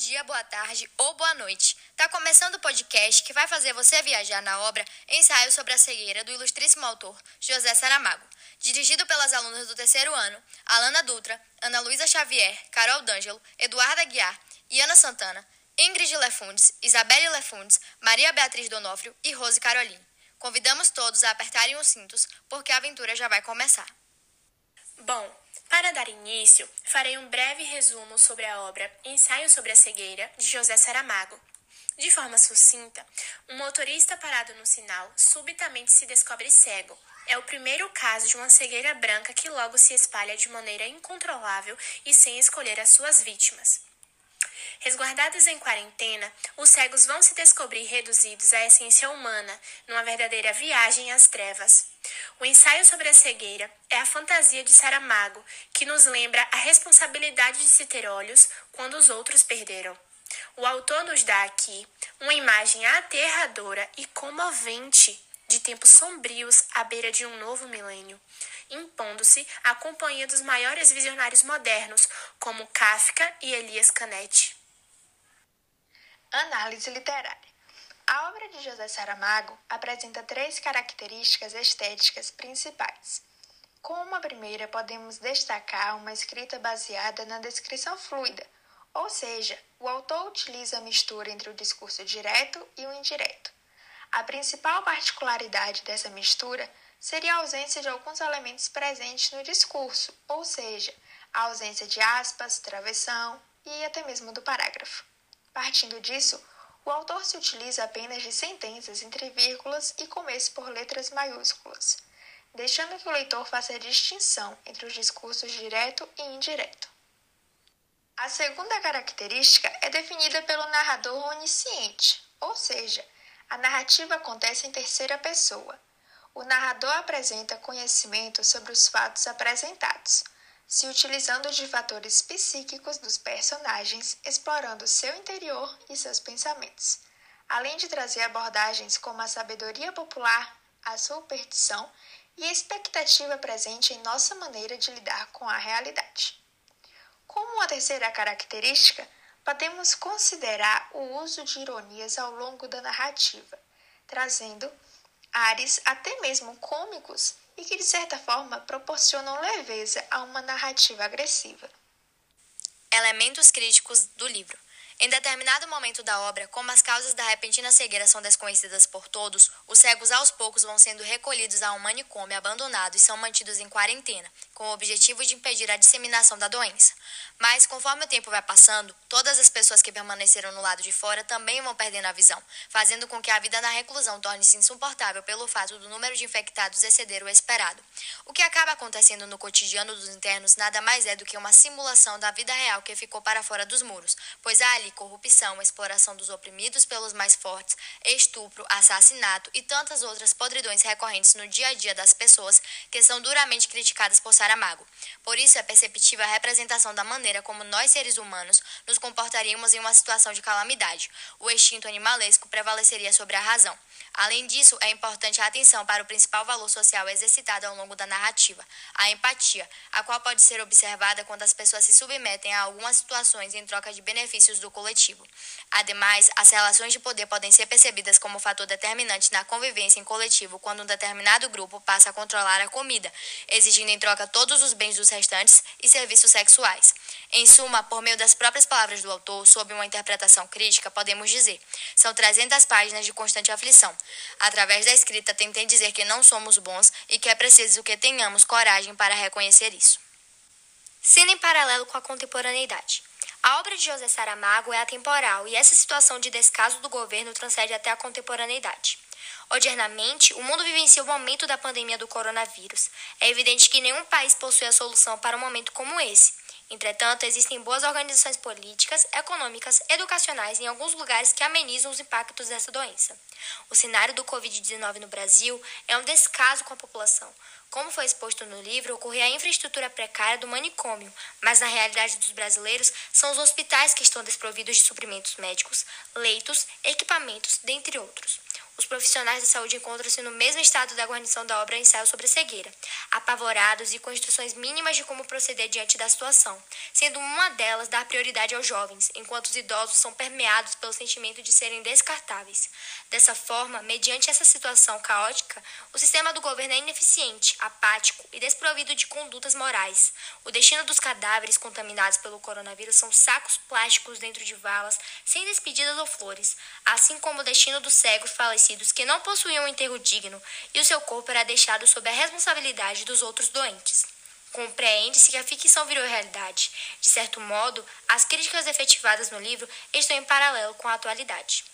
dia, boa tarde ou boa noite. Tá começando o podcast que vai fazer você viajar na obra Ensaio sobre a Cegueira do ilustríssimo autor José Saramago, dirigido pelas alunas do terceiro ano, Alana Dutra, Ana Luísa Xavier, Carol D'Angelo, Eduarda Guiar, Iana Santana, Ingrid Lefundes, Isabelle Lefundes, Maria Beatriz Donofrio e Rose Caroline. Convidamos todos a apertarem os cintos, porque a aventura já vai começar. Bom, para dar início, farei um breve resumo sobre a obra Ensaio sobre a Cegueira, de José Saramago. De forma sucinta, um motorista parado no sinal subitamente se descobre cego. É o primeiro caso de uma cegueira branca que logo se espalha de maneira incontrolável e sem escolher as suas vítimas. Resguardados em quarentena, os cegos vão se descobrir reduzidos à essência humana, numa verdadeira viagem às trevas. O ensaio sobre a cegueira é a fantasia de Saramago, que nos lembra a responsabilidade de se ter olhos quando os outros perderam. O autor nos dá aqui uma imagem aterradora e comovente de tempos sombrios à beira de um novo milênio, impondo-se à companhia dos maiores visionários modernos, como Kafka e Elias Canetti. Análise literária. A obra de José Saramago apresenta três características estéticas principais. Como a primeira, podemos destacar uma escrita baseada na descrição fluida, ou seja, o autor utiliza a mistura entre o discurso direto e o indireto. A principal particularidade dessa mistura seria a ausência de alguns elementos presentes no discurso, ou seja, a ausência de aspas, travessão e até mesmo do parágrafo. Partindo disso, o autor se utiliza apenas de sentenças entre vírgulas e começo por letras maiúsculas, deixando que o leitor faça a distinção entre os discursos direto e indireto. A segunda característica é definida pelo narrador onisciente, ou seja, a narrativa acontece em terceira pessoa. O narrador apresenta conhecimento sobre os fatos apresentados, se utilizando de fatores psíquicos dos personagens, explorando seu interior e seus pensamentos, além de trazer abordagens como a sabedoria popular, a superstição e a expectativa presente em nossa maneira de lidar com a realidade. Como uma terceira característica, podemos considerar o uso de ironias ao longo da narrativa, trazendo ares até mesmo cômicos e que, de certa forma, proporcionam leveza a uma narrativa agressiva. Elementos críticos do livro. Em determinado momento da obra, como as causas da repentina cegueira são desconhecidas por todos, os cegos aos poucos vão sendo recolhidos a um manicômio abandonado e são mantidos em quarentena, com o objetivo de impedir a disseminação da doença. Mas, conforme o tempo vai passando, todas as pessoas que permaneceram no lado de fora também vão perdendo a visão, fazendo com que a vida na reclusão torne-se insuportável pelo fato do número de infectados exceder o esperado. O que acaba acontecendo no cotidiano dos internos nada mais é do que uma simulação da vida real que ficou para fora dos muros, pois há ali corrupção, exploração dos oprimidos pelos mais fortes, estupro, assassinato e tantas outras podridões recorrentes no dia a dia das pessoas que são duramente criticadas por Saramago. Por isso é perceptível a representação da maneira como nós seres humanos nos comportaríamos em uma situação de calamidade. O instinto animalesco prevaleceria sobre a razão. Além disso, é importante a atenção para o principal valor social exercitado ao longo da narrativa, a empatia, a qual pode ser observada quando as pessoas se submetem a algumas situações em troca de benefícios do coletivo. Ademais, as relações de poder podem ser percebidas como fator determinante na convivência em coletivo quando um determinado grupo passa a controlar a comida, exigindo em troca todos os bens dos restantes e serviços sexuais. Em suma, por meio das próprias palavras do autor, sob uma interpretação crítica, podemos dizer: são 300 páginas de constante aflição. Através da escrita, tentei dizer que não somos bons e que é preciso que tenhamos coragem para reconhecer isso. Sendo em paralelo com a contemporaneidade. A obra de José Saramago é atemporal e essa situação de descaso do governo transcende até a contemporaneidade. Odiernamente, o mundo vivencia o momento da pandemia do coronavírus. É evidente que nenhum país possui a solução para um momento como esse. Entretanto, existem boas organizações políticas, econômicas, educacionais em alguns lugares que amenizam os impactos dessa doença. O cenário do Covid-19 no Brasil é um descaso com a população. Como foi exposto no livro, ocorre a infraestrutura precária do manicômio, mas na realidade dos brasileiros são os hospitais que estão desprovidos de suprimentos médicos, leitos, equipamentos, dentre outros. Os profissionais da saúde encontram-se no mesmo estado da guarnição da obra Ensaio sobre a Cegueira, apavorados e com instruções mínimas de como proceder diante da situação, sendo uma delas dar prioridade aos jovens, enquanto os idosos são permeados pelo sentimento de serem descartáveis. Dessa forma, mediante essa situação caótica, o sistema do governo é ineficiente, apático e desprovido de condutas morais. O destino dos cadáveres contaminados pelo coronavírus são sacos plásticos dentro de valas, sem despedidas ou flores, assim como o destino dos cegos falecidos que não possuíam um enterro digno e o seu corpo era deixado sob a responsabilidade dos outros doentes. Compreende-se que a ficção virou realidade. De certo modo, as críticas efetivadas no livro estão em paralelo com a atualidade.